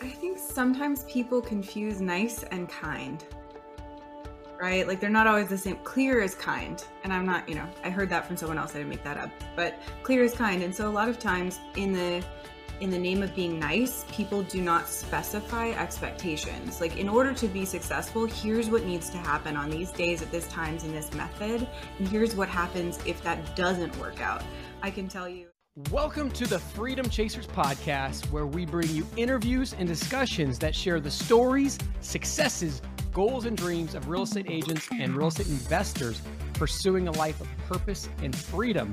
I think sometimes people confuse nice and kind. Right? Like they're not always the same. Clear is kind. And I'm not, you know, I heard that from someone else. I didn't make that up. But clear is kind. And so a lot of times in the in the name of being nice, people do not specify expectations. Like, in order to be successful, here's what needs to happen on these days at this times in this method, and here's what happens if that doesn't work out. I can tell you. Welcome to the Freedom Chasers podcast, where we bring you interviews and discussions that share the stories, successes, goals, and dreams of real estate agents and real estate investors pursuing a life of purpose and freedom.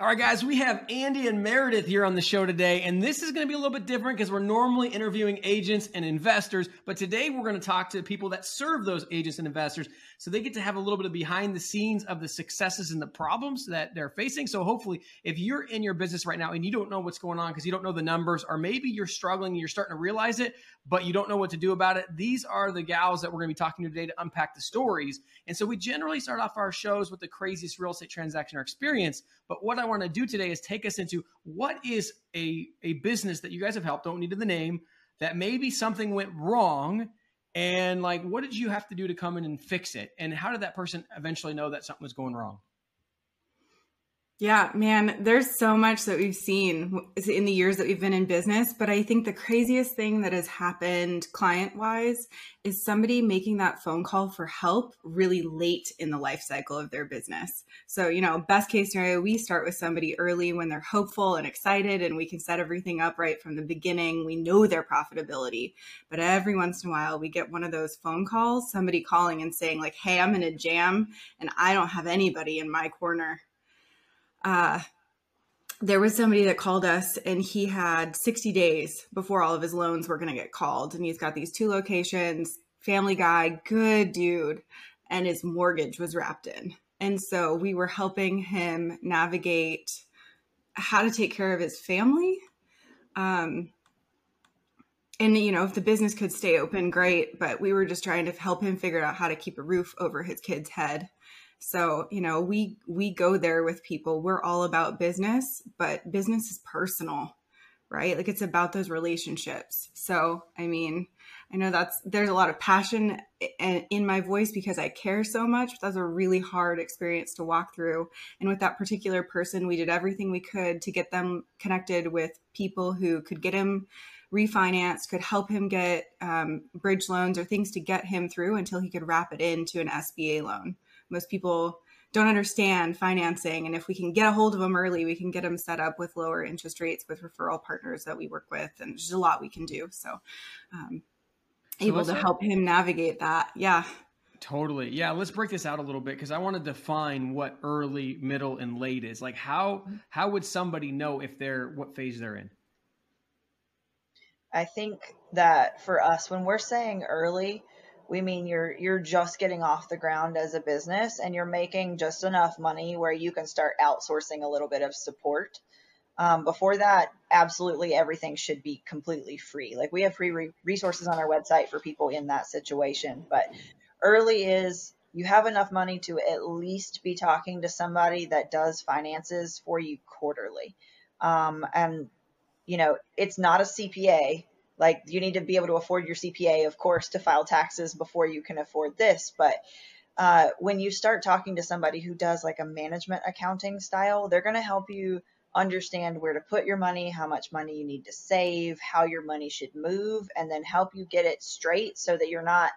All right, guys, we have Andie and Meredith here on the show today, and this is going to be a little bit different because we're normally interviewing agents and investors, but today we're going to talk to people that serve those agents and investors so they get to have a little bit of behind the scenes of the successes and the problems that they're facing. So, hopefully, if you're in your business right now and you don't know what's going on because you don't know the numbers, or maybe you're struggling and you're starting to realize it, but you don't know what to do about it, these are the gals that we're going to be talking to today to unpack the stories. And so, we generally start off our shows with the craziest real estate transaction or experience, but what I want to do today is take us into what is a, a business that you guys have helped, don't need the name, that maybe something went wrong. And like, what did you have to do to come in and fix it? And how did that person eventually know that something was going wrong? Yeah, man, there's so much that we've seen in the years that we've been in business. But I think the craziest thing that has happened client wise is somebody making that phone call for help really late in the life cycle of their business. So, you know, best case scenario, we start with somebody early when they're hopeful and excited and we can set everything up right from the beginning. We know their profitability. But every once in a while, we get one of those phone calls, somebody calling and saying, like, hey, I'm in a jam and I don't have anybody in my corner uh, there was somebody that called us and he had 60 days before all of his loans were going to get called. And he's got these two locations, family guy, good dude, and his mortgage was wrapped in. And so we were helping him navigate how to take care of his family. Um, and you know if the business could stay open great but we were just trying to help him figure out how to keep a roof over his kid's head so, you know, we we go there with people. We're all about business, but business is personal, right? Like it's about those relationships. So, I mean, I know that's there's a lot of passion in my voice because I care so much. That was a really hard experience to walk through. And with that particular person, we did everything we could to get them connected with people who could get him refinanced, could help him get um, bridge loans or things to get him through until he could wrap it into an SBA loan most people don't understand financing. And if we can get a hold of them early we can get them set up with lower interest rates with referral partners that we work with. And there's a lot we can do. So, um, so able to help him navigate that. Yeah. Totally. Yeah let's break this out a little bit because i want to define what early middle and late is. Like how how would somebody know if they're what phase they're in? I think that for us when we're saying early we mean you're you're just getting off the ground as a business and you're making just enough money where you can start outsourcing a little bit of support. Um, before that, absolutely everything should be completely free. Like we have free re- resources on our website for people in that situation. But early is you have enough money to at least be talking to somebody that does finances for you quarterly. Um, and, you know, it's not a CPA like you need to be able to afford your CPA, of course, to file taxes before you can afford this. But uh, when you start talking to somebody who does like a management accounting style, they're going to help you understand where to put your money, how much money you need to save, how your money should move, and then help you get it straight so that you're not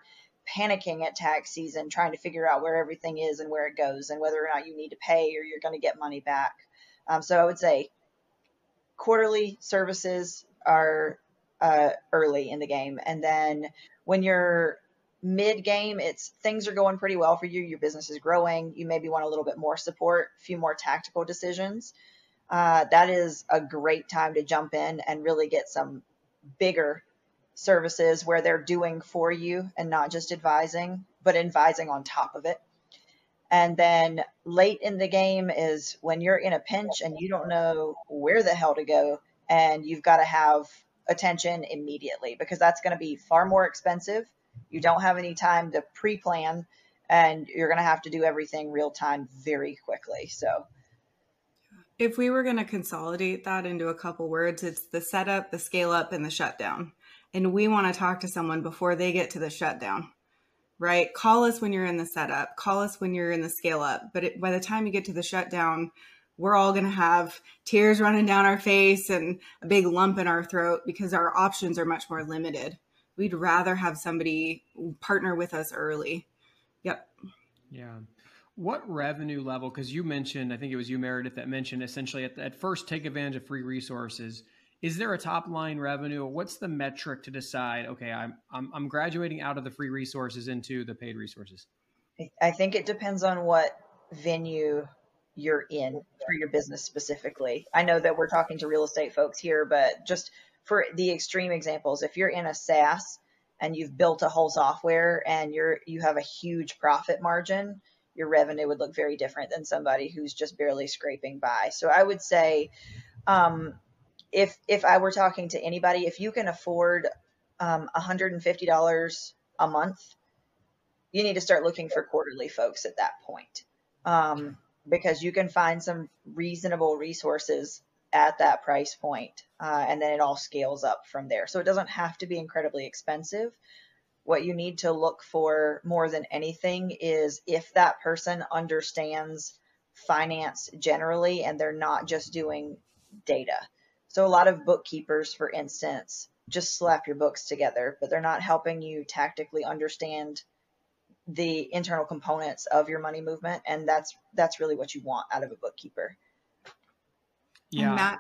panicking at tax season trying to figure out where everything is and where it goes and whether or not you need to pay or you're going to get money back. Um, so I would say quarterly services are uh, early in the game. And then when you're mid game, it's things are going pretty well for you. Your business is growing. You maybe want a little bit more support, a few more tactical decisions. Uh, that is a great time to jump in and really get some bigger services where they're doing for you and not just advising, but advising on top of it. And then late in the game is when you're in a pinch and you don't know where the hell to go and you've got to have attention immediately because that's going to be far more expensive. You don't have any time to pre plan and you're going to have to do everything real time very quickly. So, If we were going to consolidate that into a couple words, it's the setup, the scale up, and the shutdown. And we want to talk to someone before they get to the shutdown, right? Call us when you're in the setup, call us when you're in the scale up. But it, by the time you get to the shutdown, we're all going to have tears running down our face and a big lump in our throat because our options are much more limited. We'd rather have somebody partner with us early. Yep. Yeah. What revenue level? Because you mentioned, I think it was you, Meredith, that mentioned essentially at, at first take advantage of free resources. Is there a top line revenue? What's the metric to decide? Okay, I'm, I'm I'm graduating out of the free resources into the paid resources. I think it depends on what venue you're in for your business specifically. I know that we're talking to real estate folks here, but just for the extreme examples, if you're in a SaaS and you've built a whole software and you're you have a huge profit margin, your revenue would look very different than somebody who's just barely scraping by. So I would say, um, if if I were talking to anybody, if you can afford um, $150 a month, you need to start looking for quarterly folks at that point, um, because you can find some reasonable resources at that price point, uh, and then it all scales up from there. So it doesn't have to be incredibly expensive, what you need to look for more than anything is if that person understands finance generally and they're not just doing data. So a lot of bookkeepers, for instance, just slap your books together, but they're not helping you tactically understand the internal components of your money movement and that's that's really what you want out of a bookkeeper. Yeah. Matt,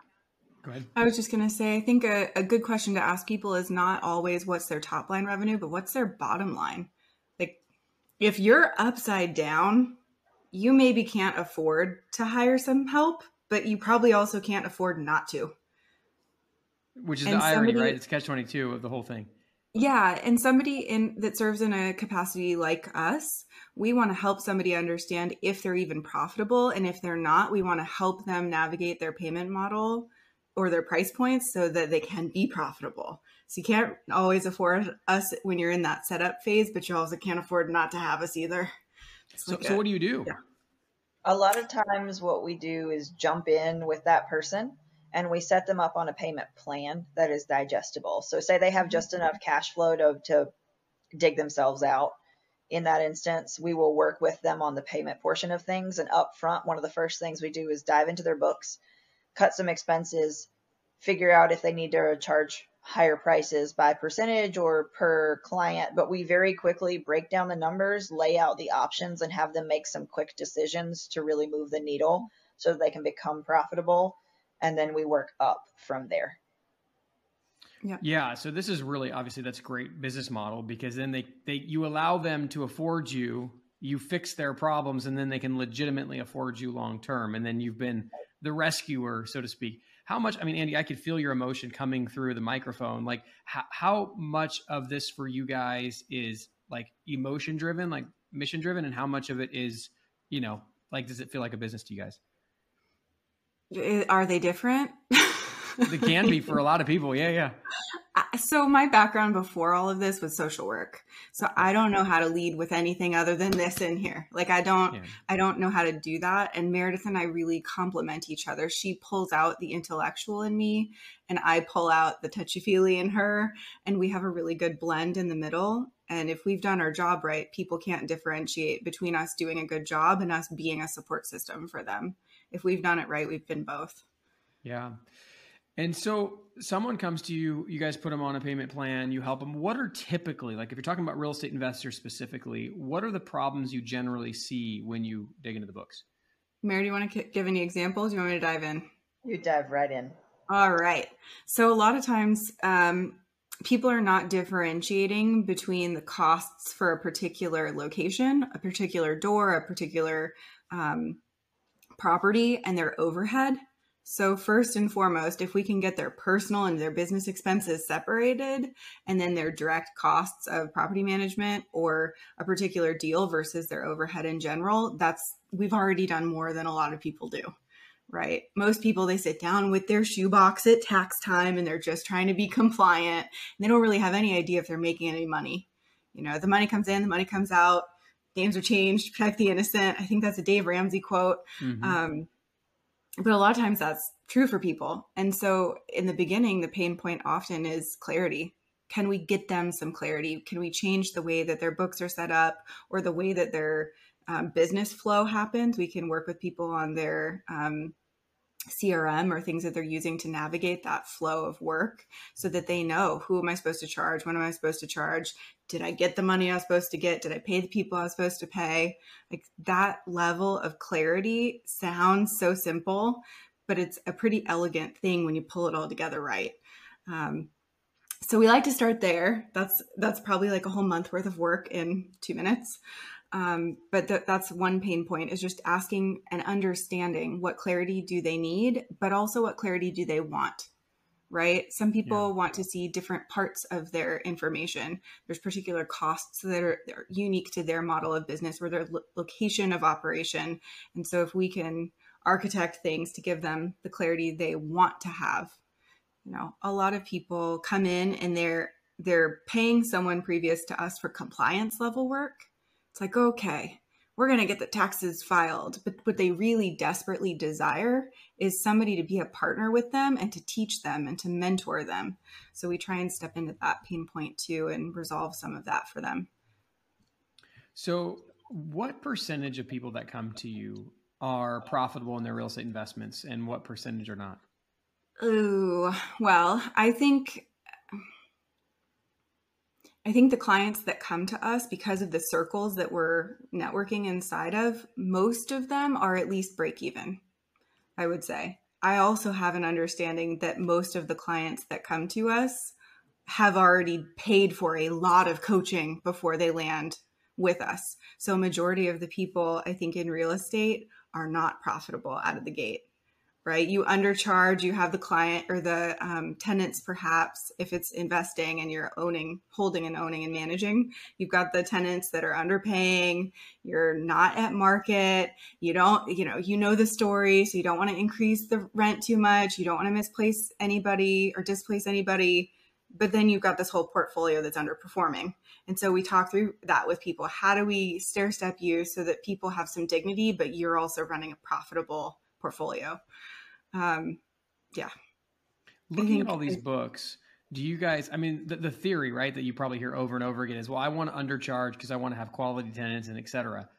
Go ahead. I was just going to say, I think a, a good question to ask people is not always what's their top line revenue, but what's their bottom line. Like, if you're upside down, you maybe can't afford to hire some help, but you probably also can't afford not to. Which is and the irony, right? It's catch 22 of the whole thing. Yeah, and somebody in that serves in a capacity like us, we want to help somebody understand if they're even profitable and if they're not, we want to help them navigate their payment model or their price points so that they can be profitable. So you can't always afford us when you're in that setup phase, but you also can't afford not to have us either. So, like so a, what do you do? Yeah. A lot of times, what we do is jump in with that person and we set them up on a payment plan that is digestible. So, say they have just enough cash flow to, to dig themselves out. In that instance, we will work with them on the payment portion of things. And up front, one of the first things we do is dive into their books cut some expenses, figure out if they need to charge higher prices by percentage or per client. But we very quickly break down the numbers, lay out the options, and have them make some quick decisions to really move the needle so that they can become profitable. And then we work up from there. Yeah. Yeah. So this is really obviously that's a great business model because then they, they you allow them to afford you, you fix their problems, and then they can legitimately afford you long term. And then you've been the rescuer, so to speak. How much? I mean, Andie, I could feel your emotion coming through the microphone. Like, how, how much of this for you guys is like emotion driven, like mission driven, and how much of it is, you know, like does it feel like a business to you guys? Are they different? they can be for a lot of people. Yeah, yeah. So my background before all of this was social work. So i don't know how to lead with anything other than this in here. Like i don't yeah. i don't know how to do that. And meredith and i really complement each other. She pulls out the intellectual in me and i pull out the touchy feely in her. And we have a really good blend in the middle. And if we've done our job right people can't differentiate between us doing a good job and us being a support system for them if we've done it right we've been both yeah and so someone comes to you, you guys put them on a payment plan, you help them. What are typically, like if you're talking about real estate investors specifically, what are the problems you generally see when you dig into the books? Mary, do you want to give any examples? You want me to dive in? You dive right in. All right. So a lot of times, um, people are not differentiating between the costs for a particular location, a particular door, a particular um, property, and their overhead. So, first and foremost, if we can get their personal and their business expenses separated, and then their direct costs of property management or a particular deal versus their overhead in general, that's we've already done more than a lot of people do, right? Most people, they sit down with their shoebox at tax time and they're just trying to be compliant. And they don't really have any idea if they're making any money. You know, the money comes in, the money comes out, names are changed, protect the innocent. I think that's a Dave Ramsey quote. Mm-hmm. Um, but a lot of times that's true for people. And so in the beginning, the pain point often is clarity. Can we get them some clarity? Can we change the way that their books are set up or the way that their um, business flow happens? We can work with people on their um, CRM or things that they're using to navigate that flow of work so that they know who am I supposed to charge? When am I supposed to charge? Did I get the money I was supposed to get? Did I pay the people I was supposed to pay? Like that level of clarity sounds so simple, but it's a pretty elegant thing when you pull it all together right. Um, so we like to start there. That's that's probably like a whole month worth of work in two minutes. Um, but th- that's one pain point is just asking and understanding what clarity do they need, but also what clarity do they want, right? Some people yeah. want to see different parts of their information. There's particular costs that are, that are unique to their model of business or their lo- location of operation. And so if we can architect things to give them the clarity they want to have, you know, a lot of people come in and they're they're paying someone previous to us for compliance level work it's like, okay, we're going to get the taxes filed. But what they really desperately desire is somebody to be a partner with them and to teach them and to mentor them. So we try and step into that pain point too and resolve some of that for them. So, what percentage of people that come to you are profitable in their real estate investments and what percentage are not? Oh, well, I think I think the clients that come to us because of the circles that we're networking inside of, most of them are at least break even, I would say. I also have an understanding that most of the clients that come to us have already paid for a lot of coaching before they land with us. So, majority of the people I think in real estate are not profitable out of the gate right? You undercharge, you have the client or the um, tenants, perhaps, if it's investing and you're owning, holding and owning and managing. You've got the tenants that are underpaying, you're not at market, you don't, you know, you know the story, so you don't want to increase the rent too much, you don't want to misplace anybody or displace anybody. But then you've got this whole portfolio that's underperforming. And so we talk through that with people. How do we stair step you so that people have some dignity, but you're also running a profitable portfolio? um, yeah. Looking at all these books, do you guys? I mean, the, the, theory, right, that you probably hear over and over again is, well, I want to undercharge because I want to have quality tenants and etc.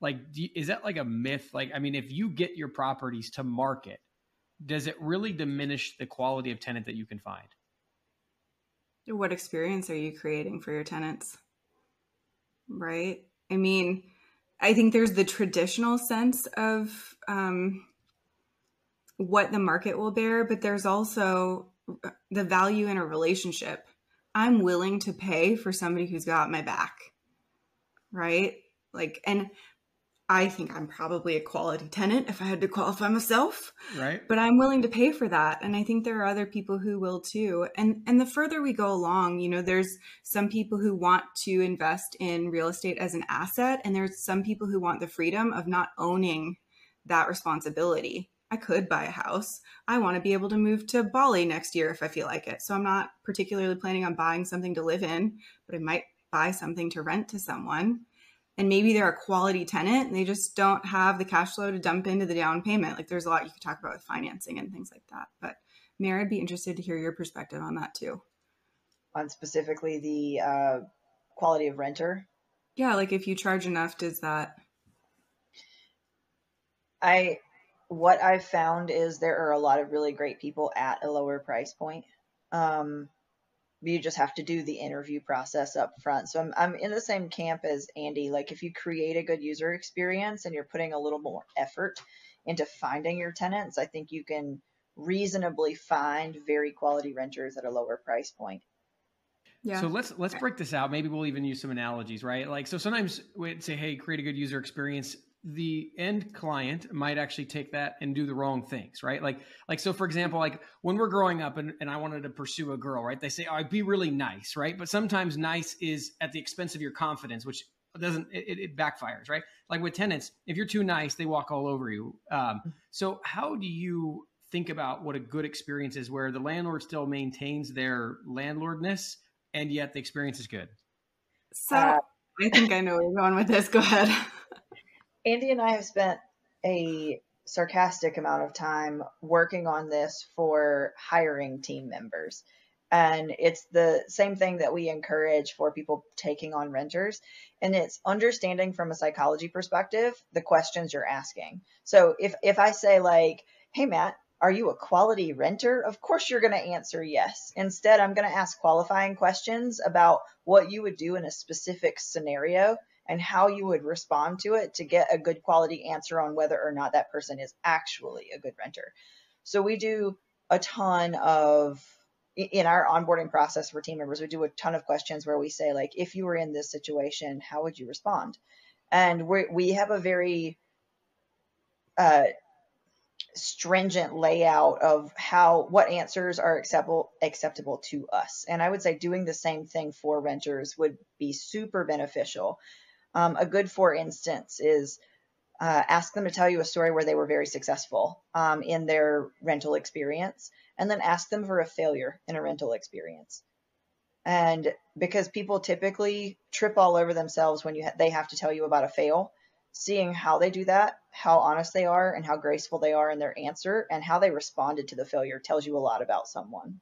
Like, you, is that like a myth? Like, I mean, if you get your properties to market, does it really diminish the quality of tenant that you can find? What experience are you creating for your tenants? Right. I mean, I think there's the traditional sense of um, what the market will bear, but there's also uh, the value in a relationship. I'm willing to pay for somebody who's got my back. Right? Like, and I think I'm probably a quality tenant if I had to qualify myself. Right. But I'm willing to pay for that. And I think there are other people who will too. And and the further we go along, you know, there's some people who want to invest in real estate as an asset, and there's some people who want the freedom of not owning that responsibility. I could buy a house. I want to be able to move to Bali next year if I feel like it. So I'm not particularly planning on buying something to live in, but I might buy something to rent to someone. And maybe they're a quality tenant and they just don't have the cash flow to dump into the down payment. Like there's a lot you could talk about with financing and things like that. But Mary, I'd be interested to hear your perspective on that too. On specifically the uh, quality of renter? Yeah, like if you charge enough, does that I what I've found is there are a lot of really great people at a lower price point. Um, you just have to do the interview process up front. So I'm, I'm in the same camp as Andie. Like if you create a good user experience and you're putting a little more effort into finding your tenants, I think you can reasonably find very quality renters at a lower price point. Yeah. So let's let's break this out. Maybe we'll even use some analogies, right? Like so sometimes we'd say, hey, create a good user experience the end client might actually take that and do the wrong things, right? Like, like so, for example, like when we're growing up and, and I wanted to pursue a girl, right? They say, "Oh, I'd be really nice," right? But sometimes nice is at the expense of your confidence, which doesn't it, it backfires, right? Like with tenants, if you're too nice, they walk all over you. Um, so, how do you think about what a good experience is, where the landlord still maintains their landlordness and yet the experience is good? So, uh, I think I know where you're going with this. Go ahead. Andie and I have spent a sarcastic amount of time working on this for hiring team members. And it's the same thing that we encourage for people taking on renters. And it's understanding from a psychology perspective the questions you're asking. So if, if I say, like, hey, Matt, are you a quality renter? Of course, you're going to answer yes. Instead, I'm going to ask qualifying questions about what you would do in a specific scenario and how you would respond to it to get a good quality answer on whether or not that person is actually a good renter. So we do a ton of in our onboarding process for team members, we do a ton of questions where we say like, if you were in this situation, how would you respond? And we we have a very uh, stringent layout of how what answers are acceptable acceptable to us. And I would say doing the same thing for renters would be super beneficial um, a good, for instance, is uh, ask them to tell you a story where they were very successful um, in their rental experience, and then ask them for a failure in a rental experience. And because people typically trip all over themselves when you ha- they have to tell you about a fail, seeing how they do that, how honest they are, and how graceful they are in their answer, and how they responded to the failure tells you a lot about someone.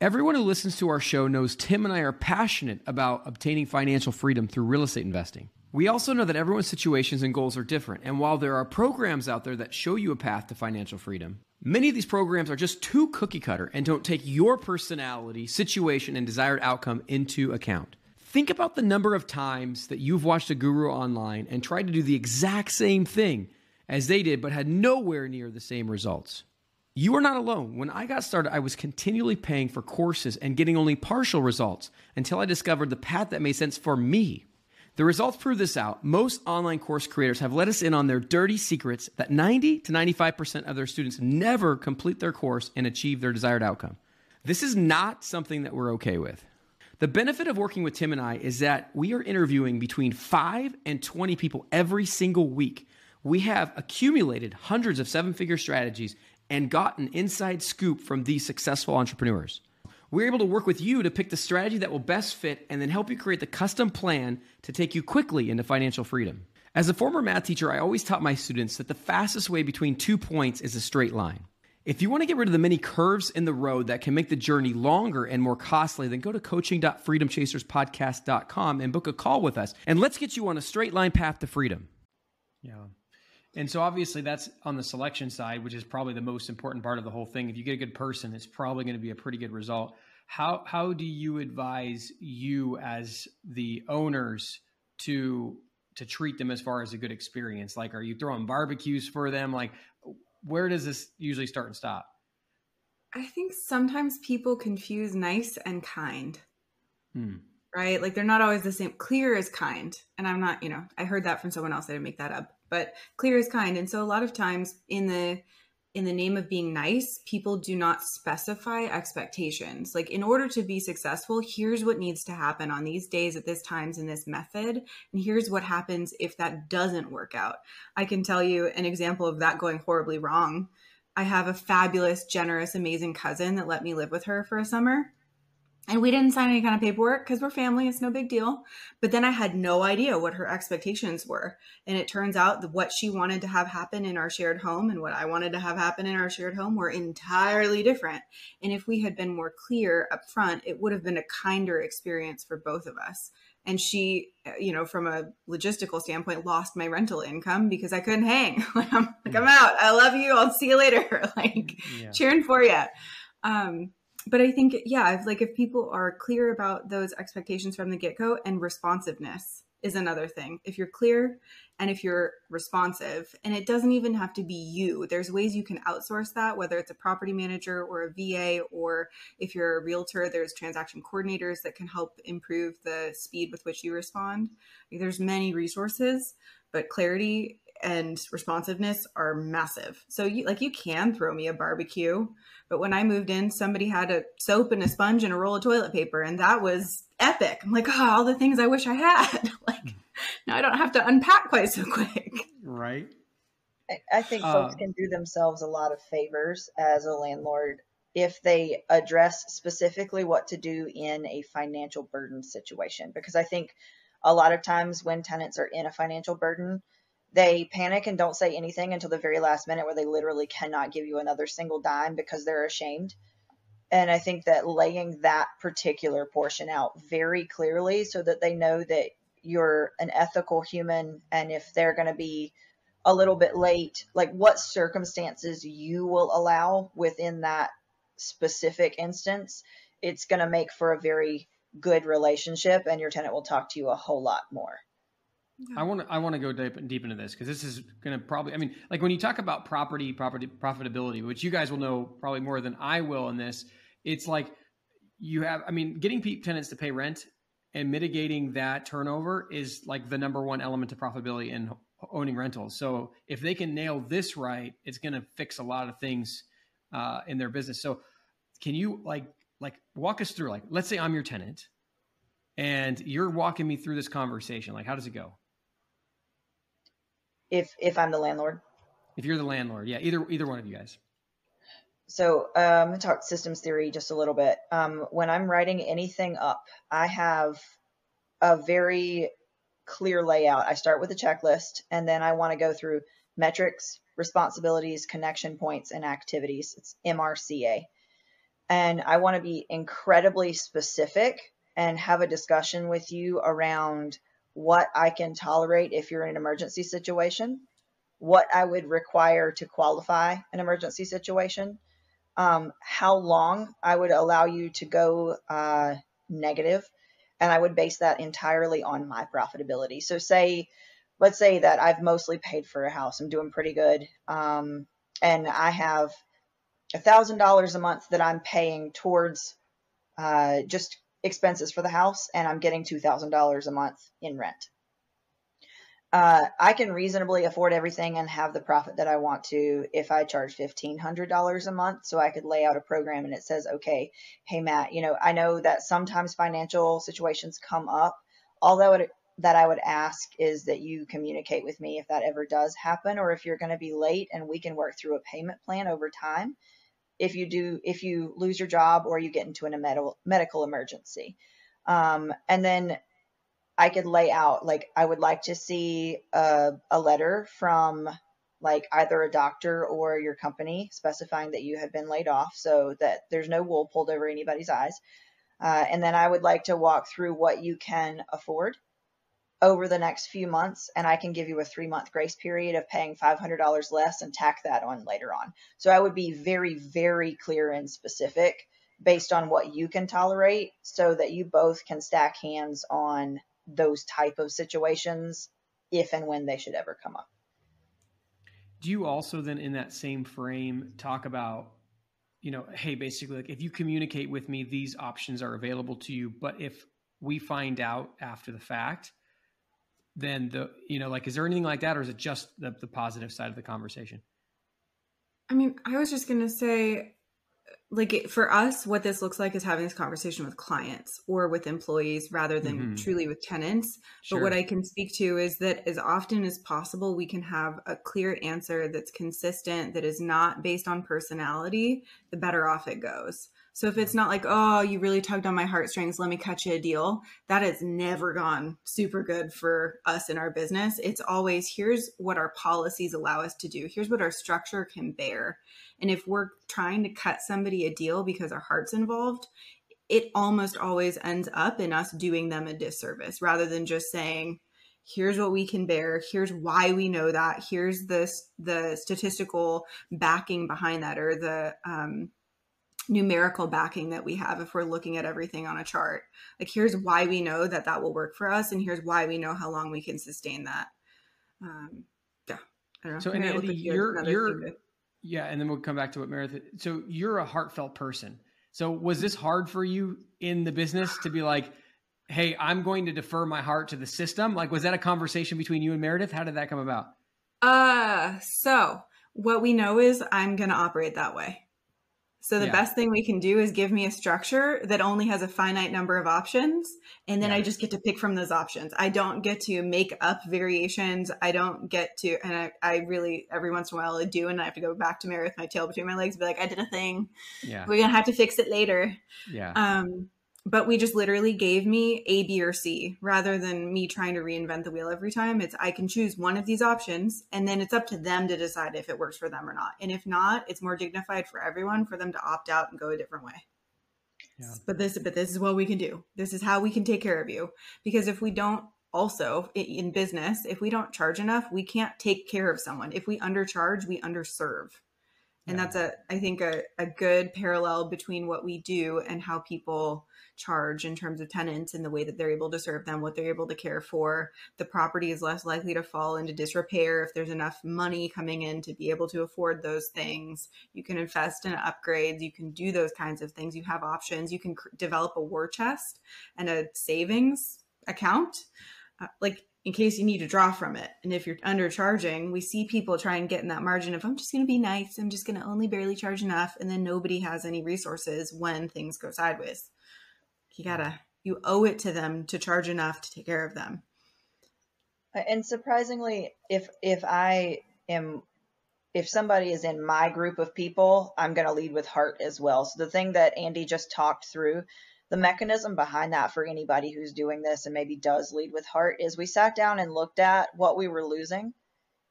Everyone who listens to our show knows Tim and I are passionate about obtaining financial freedom through real estate investing. We also know that everyone's situations and goals are different, and while there are programs out there that show you a path to financial freedom, many of these programs are just too cookie cutter and don't take your personality, situation, and desired outcome into account. Think about the number of times that you've watched a guru online and tried to do the exact same thing as they did, but had nowhere near the same results. You are not alone. When I got started, I was continually paying for courses and getting only partial results until I discovered the path that made sense for me. The results prove this out. Most online course creators have let us in on their dirty secrets that 90 to 95% of their students never complete their course and achieve their desired outcome. This is not something that we're okay with. The benefit of working with Tim and I is that we are interviewing between 5 and 20 people every single week. We have accumulated hundreds of seven figure strategies and gotten inside scoop from these successful entrepreneurs. We're able to work with you to pick the strategy that will best fit and then help you create the custom plan to take you quickly into financial freedom. As a former math teacher, I always taught my students that the fastest way between two points is a straight line. If you want to get rid of the many curves in the road that can make the journey longer and more costly, then go to coaching.freedomchaserspodcast.com and book a call with us. And let's get you on a straight line path to freedom. Yeah. And so obviously that's on the selection side, which is probably the most important part of the whole thing. If you get a good person, it's probably going to be a pretty good result. How how do you advise you as the owners to to treat them as far as a good experience? Like are you throwing barbecues for them? Like where does this usually start and stop? I think sometimes people confuse nice and kind. Hmm. Right? Like they're not always the same. Clear is kind. And I'm not, you know, I heard that from someone else. I didn't make that up but clear is kind. And so a lot of times in the in the name of being nice, people do not specify expectations. Like, in order to be successful, here's what needs to happen on these days at this times in this method. And here's what happens if that doesn't work out. I can tell you an example of that going horribly wrong. I have a fabulous, generous, amazing cousin that let me live with her for a summer. And we didn't sign any kind of paperwork because we're family. It's no big deal. But then I had no idea what her expectations were. And it turns out that what she wanted to have happen in our shared home and what I wanted to have happen in our shared home were entirely different. And if we had been more clear up front, it would have been a kinder experience for both of us. And she, you know, from a logistical standpoint, lost my rental income because I couldn't hang. like, I'm, like, I'm out. I love you. I'll see you later. like, yeah. cheering for you. Um, but I think, yeah, if, like if people are clear about those expectations from the get go and responsiveness is another thing. If you're clear and if you're responsive, and it doesn't even have to be you, there's ways you can outsource that, whether it's a property manager or a VA, or if you're a realtor, there's transaction coordinators that can help improve the speed with which you respond. There's many resources, but clarity and responsiveness are massive. So you like you can throw me a barbecue, but when I moved in, somebody had a soap and a sponge and a roll of toilet paper, and that was epic. I'm like, oh, all the things I wish I had. like now I don't have to unpack quite so quick. Right. I, think folks um, can do themselves a lot of favors as a landlord if they address specifically what to do in a financial burden situation. Because I think a lot of times when tenants are in a financial burden, they panic and don't say anything until the very last minute where they literally cannot give you another single dime because they're ashamed. And I think that laying that particular portion out very clearly so that they know that you're an ethical human and if they're going to be a little bit late, like what circumstances you will allow within that specific instance, it's going to make for a very good relationship and your tenant will talk to you a whole lot more. I want to I want to go deep, deep into this because this is going to probably I mean like when you talk about property property profitability, which you guys will know probably more than I will in this, it's like you have I mean getting tenants to pay rent and mitigating that turnover is like the number one element of profitability in owning rentals. So if they can nail this right, it's going to fix a lot of things uh, in their business. So can you like like walk us through like let's say I'm your tenant and you're walking me through this conversation. Like how does it go? If if I'm the landlord. If you're the landlord, yeah, either either one of you guys. So um, I'm gonna talk systems theory just a little bit. Um, when I'm writing anything up, I have a very clear layout. I start with a checklist, and then I want to go through metrics, responsibilities, connection points, and activities. It's MRCA. And I want to be incredibly specific and have a discussion with you around what I can tolerate if you're in an emergency situation, what I would require to qualify an emergency situation, um, how long I would allow you to go uh, negative, and I would base that entirely on my profitability. So, say, let's say that I've mostly paid for a house, I'm doing pretty good, um, and I have a thousand dollars a month that I'm paying towards uh, just expenses for the house and I'm getting $2,000 a month in rent. Uh, I can reasonably afford everything and have the profit that I want to if I charge $1,500 a month. So I could lay out a program and it says, okay, hey, Matt, you know, I know that sometimes financial situations come up. Although that I would ask is that you communicate with me if that ever does happen or if you're going to be late and we can work through a payment plan over time if you do if you lose your job or you get into a medical medical emergency. Um, and then I could lay out like I would like to see a, a letter from like either a doctor or your company specifying that you have been laid off so that there's no wool pulled over anybody's eyes. Uh, and then I would like to walk through what you can afford over the next few months and I can give you a three month grace period of paying $500 less and tack that on later on. So I would be very, very clear and specific based on what you can tolerate so that you both can stack hands on those type of situations if and when they should ever come up. Do you also then in that same frame talk about you know, hey, basically like if you communicate with me, these options are available to you, but if we find out after the fact, then the you know like is there anything like that or is it just the, the positive side of the conversation i mean i was just going to say like for us what this looks like is having this conversation with clients or with employees rather than mm-hmm. truly with tenants sure. but what i can speak to is that as often as possible we can have a clear answer that's consistent that is not based on personality the better off it goes so if it's not like, oh, you really tugged on my heartstrings, let me cut you a deal, that has never gone super good for us in our business. It's always here's what our policies allow us to do, here's what our structure can bear. And if we're trying to cut somebody a deal because our heart's involved, it almost always ends up in us doing them a disservice rather than just saying, here's what we can bear here's why we know that here's the the statistical backing behind that or the um, numerical backing that we have if we're looking at everything on a chart. Like here's why we know that that will work for us, and here's why we know how long we can sustain that. Um, yeah, I don't know. So, and Andie, you're you're yeah, and then we'll come back to what Meredith. So you're a heartfelt person. So was this hard for you in the business to be like, hey, I'm going to defer my heart to the system? Like, was that a conversation between you and Meredith? How did that come about? Uh, so what we know is I'm going to operate that way. So the yeah. best thing we can do is give me a structure that only has a finite number of options. And then yeah. I just get to pick from those options. I don't get to make up variations. I don't get to, and I, I really, every once in a while I do. And I have to go back to Mary with my tail between my legs, be like, I did a thing. Yeah. We're going to have to fix it later. Yeah. Um, but we just literally gave me A, B, or C rather than me trying to reinvent the wheel every time. It's I can choose one of these options and then it's up to them to decide if it works for them or not. And if not, it's more dignified for everyone for them to opt out and go a different way. Yeah. But this but this is what we can do. This is how we can take care of you. Because if we don't also in business, if we don't charge enough, we can't take care of someone. If we undercharge, we underserve. And yeah. that's a I think a, a good parallel between what we do and how people charge in terms of tenants and the way that they're able to serve them, what they're able to care for. The property is less likely to fall into disrepair if there's enough money coming in to be able to afford those things. You can invest in upgrades, you can do those kinds of things. You have options. You can cr- develop a war chest and a savings account. Uh, like in case you need to draw from it. And if you're undercharging, we see people try and get in that margin of I'm just going to be nice, I'm just going to only barely charge enough, and then nobody has any resources when things go sideways you gotta you owe it to them to charge enough to take care of them. Uh, and surprisingly if if i am if somebody is in my group of people i'm to lead with heart as well. So the thing that andie just talked through the mechanism behind that for anybody who's doing this and maybe does lead with heart is we sat down and looked at what we were losing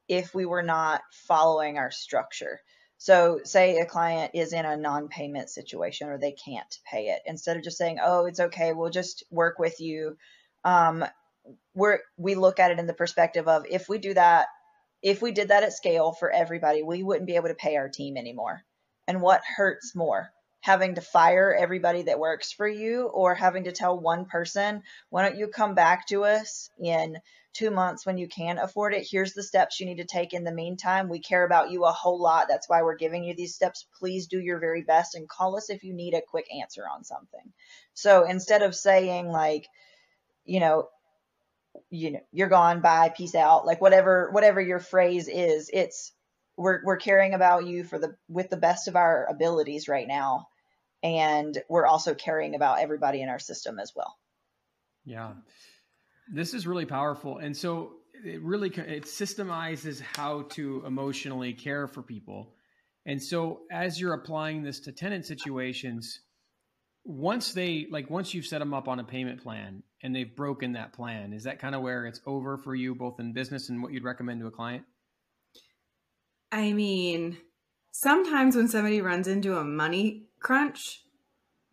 if we were not following our structure so, say a client is in a non payment situation or they can't pay it, instead of just saying, oh, it's okay, we'll just work with you, um, we're, we look at it in the perspective of if we do that, if we did that at scale for everybody, we wouldn't be able to pay our team anymore. And what hurts more? Having to fire everybody that works for you or having to tell one person, why don't you come back to us in two months when you can afford it. Here's the steps you need to take in the meantime. We care about you a whole lot. That's why we're giving you these steps. Please do your very best and call us if you need a quick answer on something. So instead of saying like, you know, you know, you're gone, bye, peace out, like whatever whatever your phrase is, it's we're we're caring about you for the with the best of our abilities right now. And we're also caring about everybody in our system as well. Yeah. This is really powerful. And so it really it systemizes how to emotionally care for people. And so as you're applying this to tenant situations, once they like once you've set them up on a payment plan and they've broken that plan, is that kind of where it's over for you both in business and what you'd recommend to a client? I mean, sometimes when somebody runs into a money crunch,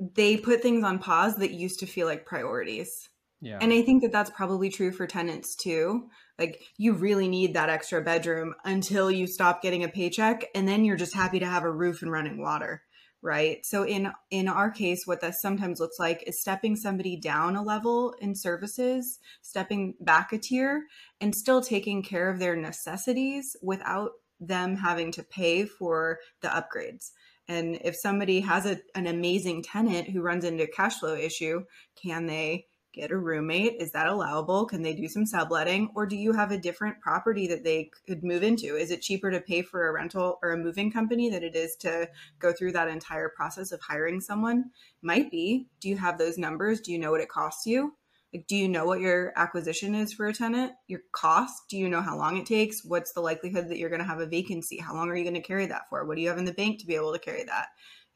they put things on pause that used to feel like priorities. Yeah. And I think that that's probably true for tenants too. Like you really need that extra bedroom until you stop getting a paycheck and then you're just happy to have a roof and running water, right? So in in our case what that sometimes looks like is stepping somebody down a level in services, stepping back a tier and still taking care of their necessities without them having to pay for the upgrades. And if somebody has a, an amazing tenant who runs into a cash flow issue, can they get a roommate? Is that allowable? Can they do some subletting? Or do you have a different property that they could move into? Is it cheaper to pay for a rental or a moving company than it is to go through that entire process of hiring someone? Might be. Do you have those numbers? Do you know what it costs you? Like, do you know what your acquisition is for a tenant? Your cost? Do you know how long it takes? What's the likelihood that you're going to have a vacancy? How long are you going to carry that for? What do you have in the bank to be able to carry that?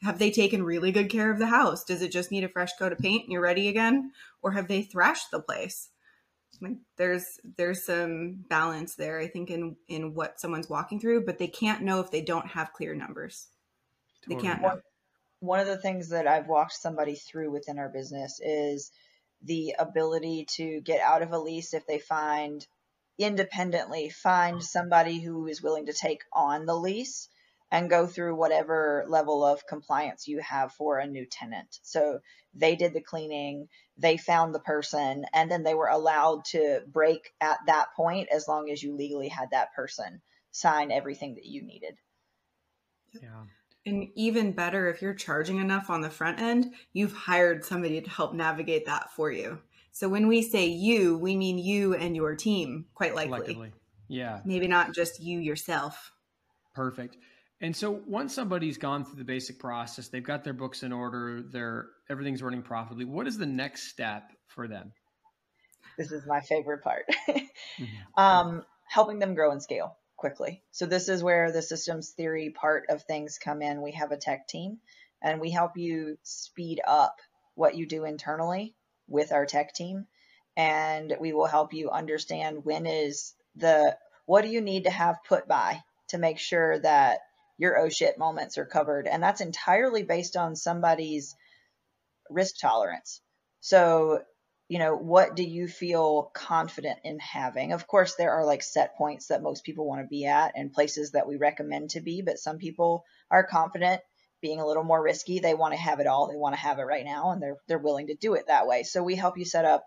have they taken really good care of the house? Does it just need a fresh coat of paint and you're ready again? Or have they thrashed the place? Like there's there's some balance there, I think, in in what someone's walking through, but they can't know if they don't have clear numbers. Totally. They can't know. One of the things that I've walked somebody through within our business is the ability to get out of a lease if they find independently find somebody who is willing to take on the lease and go through whatever level of compliance you have for a new tenant. So they did the cleaning, they found the person, and then they were allowed to break at that point as long as you legally had that person sign everything that you needed. Yeah. And even better, if you're charging enough on the front end, you've hired somebody to help navigate that for you. So when we say you, we mean you and your team, quite likely. Collectively. Yeah. Maybe not just you yourself. Perfect. And so once somebody's gone through the basic process, they've got their books in order, their everything's running profitably. What is the next step for them? This is my favorite part. mm-hmm. um, helping them grow and scale quickly. So this is where the systems theory part of things come in. We have a tech team and we help you speed up what you do internally with our tech team and we will help you understand when is the what do you need to have put by to make sure that your oh shit moments are covered and that's entirely based on somebody's risk tolerance so you know what do you feel confident in having of course there are like set points that most people want to be at and places that we recommend to be but some people are confident being a little more risky they want to have it all they want to have it right now and they're they're willing to do it that way so we help you set up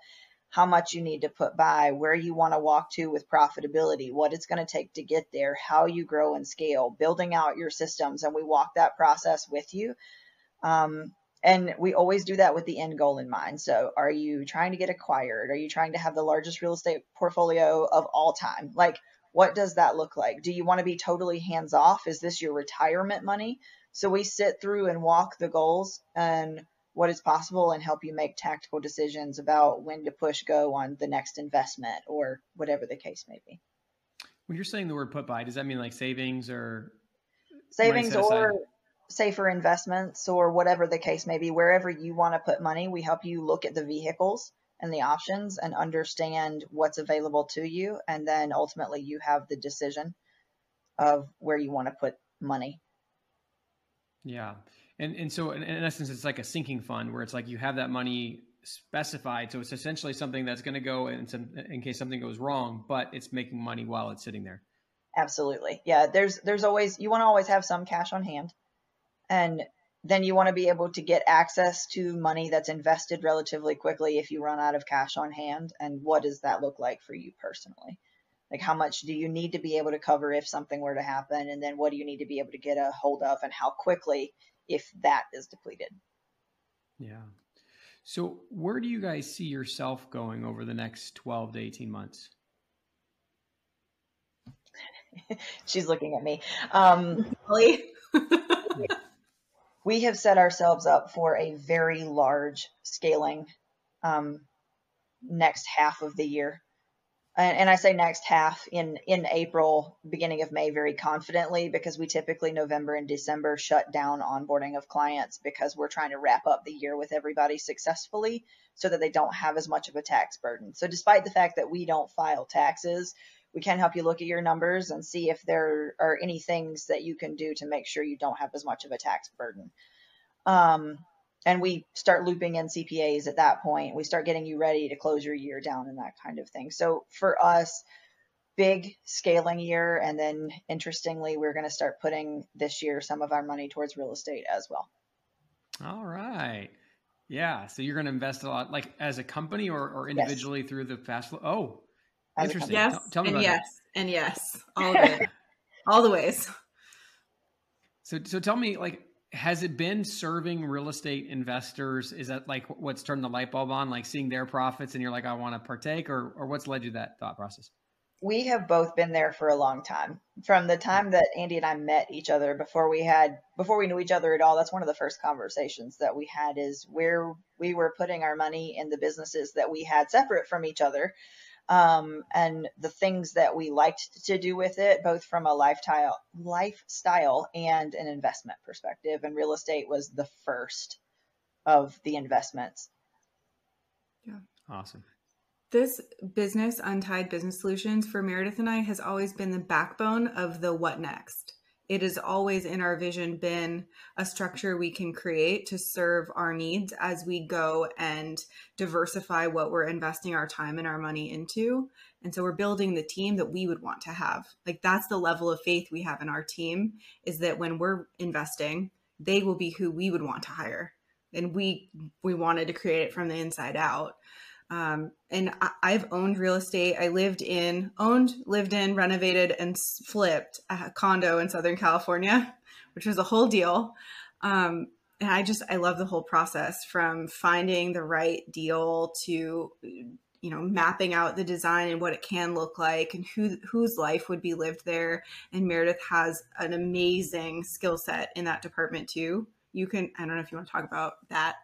how much you need to put by, where you want to walk to with profitability, what it's going to take to get there, how you grow and scale, building out your systems. And we walk that process with you. Um, and we always do that with the end goal in mind. So, are you trying to get acquired? Are you trying to have the largest real estate portfolio of all time? Like, what does that look like? Do you want to be totally hands off? Is this your retirement money? So, we sit through and walk the goals and what is possible and help you make tactical decisions about when to push go on the next investment or whatever the case may be. When you're saying the word put by, does that mean like savings or savings or safer investments or whatever the case may be? Wherever you want to put money, we help you look at the vehicles and the options and understand what's available to you. And then ultimately you have the decision of where you want to put money. Yeah. And and so in, in essence, it's like a sinking fund where it's like you have that money specified. So it's essentially something that's going to go in, some, in case something goes wrong, but it's making money while it's sitting there. Absolutely. Yeah. There's, there's always, you want to always have some cash on hand and then you want to be able to get access to money that's invested relatively quickly if you run out of cash on hand. And what does that look like for you personally? Like how much do you need to be able to cover if something were to happen? And then what do you need to be able to get a hold of and how quickly if that is depleted. Yeah. So, where do you guys see yourself going over the next 12 to 18 months? She's looking at me. Um, we have set ourselves up for a very large scaling um, next half of the year and, and I say next half in in April, beginning of May, very confidently because we typically November and December shut down onboarding of clients because we're trying to wrap up the year with everybody successfully so that they don't have as much of a tax burden. So despite the fact that we don't file taxes, we can help you look at your numbers and see if there are any things that you can do to make sure you don't have as much of a tax burden. Um, and we start looping in CPAs at that point. We start getting you ready to close your year down and that kind of thing. So for us, big scaling year. And then interestingly, we're going to start putting this year some of our money towards real estate as well. All right. Yeah. So you're going to invest a lot, like as a company or, or individually yes. through the fast flow. Oh, interesting. Yes. Tell, tell me and yes. That. And yes. All of it. all the ways. So, so tell me, like, has it been serving real estate investors? Is that like what's turned the light bulb on, like seeing their profits and you're like, I want to partake, or or what's led you to that thought process? We have both been there for a long time. From the time mm. that Andie and I met each other before we had before we knew each other at all, that's one of the first conversations that we had is where we were putting our money in the businesses that we had separate from each other um, and the things that we liked to do with it, both from a lifestyle, lifestyle and an investment perspective. And real estate was the first of the investments. Yeah. Awesome. This business, Untied Business Solutions, for Meredith and I, has always been the backbone of the what next it has always in our vision been a structure we can create to serve our needs as we go and diversify what we're investing our time and our money into. And so we're building the team that we would want to have. Like that's the level of faith we have in our team is that when we're investing, they will be who we would want to hire. And we we wanted to create it from the inside out. Um, and I, have owned real estate. I lived in, owned, lived in, renovated, and flipped a condo in Southern California, which was a whole deal. Um, and I just, I love the whole process from finding the right deal to, you know, mapping out the design and what it can look like and who whose life would be lived there. And Meredith has an amazing skill set in that department too. You can, I don't know if you want to talk about that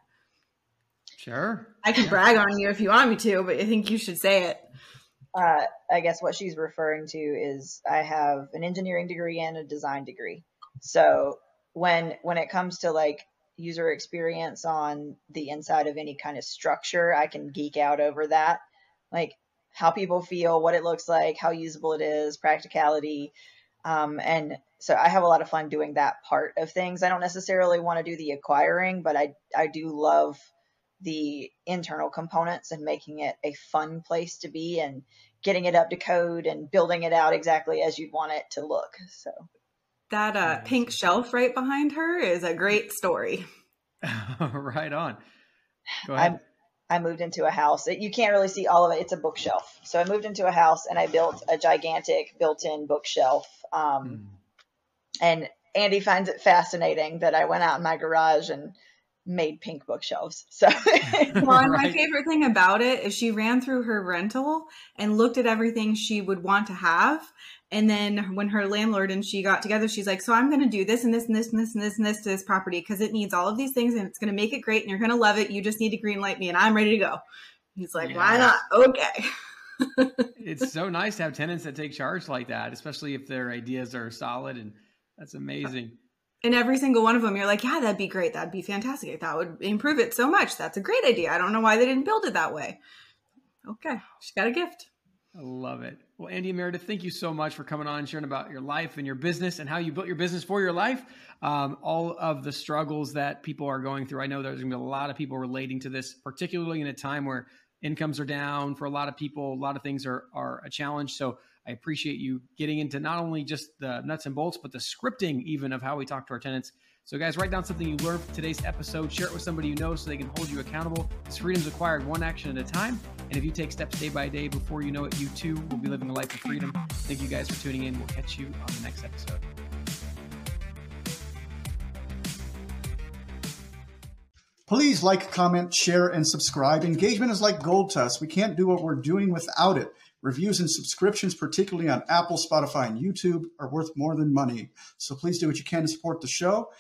Sure. I can brag on you if you want me to, but I think you should say it. Uh, I guess what she's referring to is I have an engineering degree and a design degree. So when when it comes to like user experience on the inside of any kind of structure. I can geek out over that. Like how people feel, what it looks like, how usable it is, practicality. Um, and so I have a lot of fun doing that part of things. I don't necessarily want to do the acquiring, but I, I do love the internal components and making it a fun place to be and getting it up to code and building it out exactly as you'd want it to look. So that uh, pink shelf right behind her is a great story. right on. Go ahead. I, I moved into a house. You can't really see all of it. It's a bookshelf. So I moved into a house and I built a gigantic built-in bookshelf. Um, mm. And Andie finds it fascinating that I went out in my garage and made pink bookshelves. So, well, and my favorite thing about it is she ran through her rental and looked at everything she would want to have. And then when her landlord and she got together, she's like, So I'm going to do this and this and this and this and this and this to this property because it needs all of these things and it's going to make it great and you're going to love it. You just need to green light me and I'm ready to go. He's like, Why not? Okay. it's so nice to have tenants that take charge like that, especially if their ideas are solid and that's amazing and every single one of them you're like yeah that'd be great. That'd be fantastic. That would improve it so much. That's a great idea. I don't know why they didn't build it that way. Okay she's got a gift. I love it. Well andie and meredith thank you so much for coming on and sharing about your life and your business and how you built your business for your life. Um, all of the struggles that people are going through. I know there's going to be a lot of people relating to this particularly in a time where incomes are down for a lot of people. A lot of things are, are a challenge. So I appreciate you getting into not only just the nuts and bolts, but the scripting even of how we talk to our tenants. So, guys, write down something you learned from today's episode, share it with somebody you know so they can hold you accountable. This freedom's acquired one action at a time. And if you take steps day by day before you know it, you too will be living a life of freedom. Thank you guys for tuning in. We'll catch you on the next episode. Please like, comment, share, and subscribe. Engagement is like gold to us. We can't do what we're doing without it. Reviews and subscriptions, particularly on Apple, Spotify, and YouTube, are worth more than money. So please do what you can to support the show.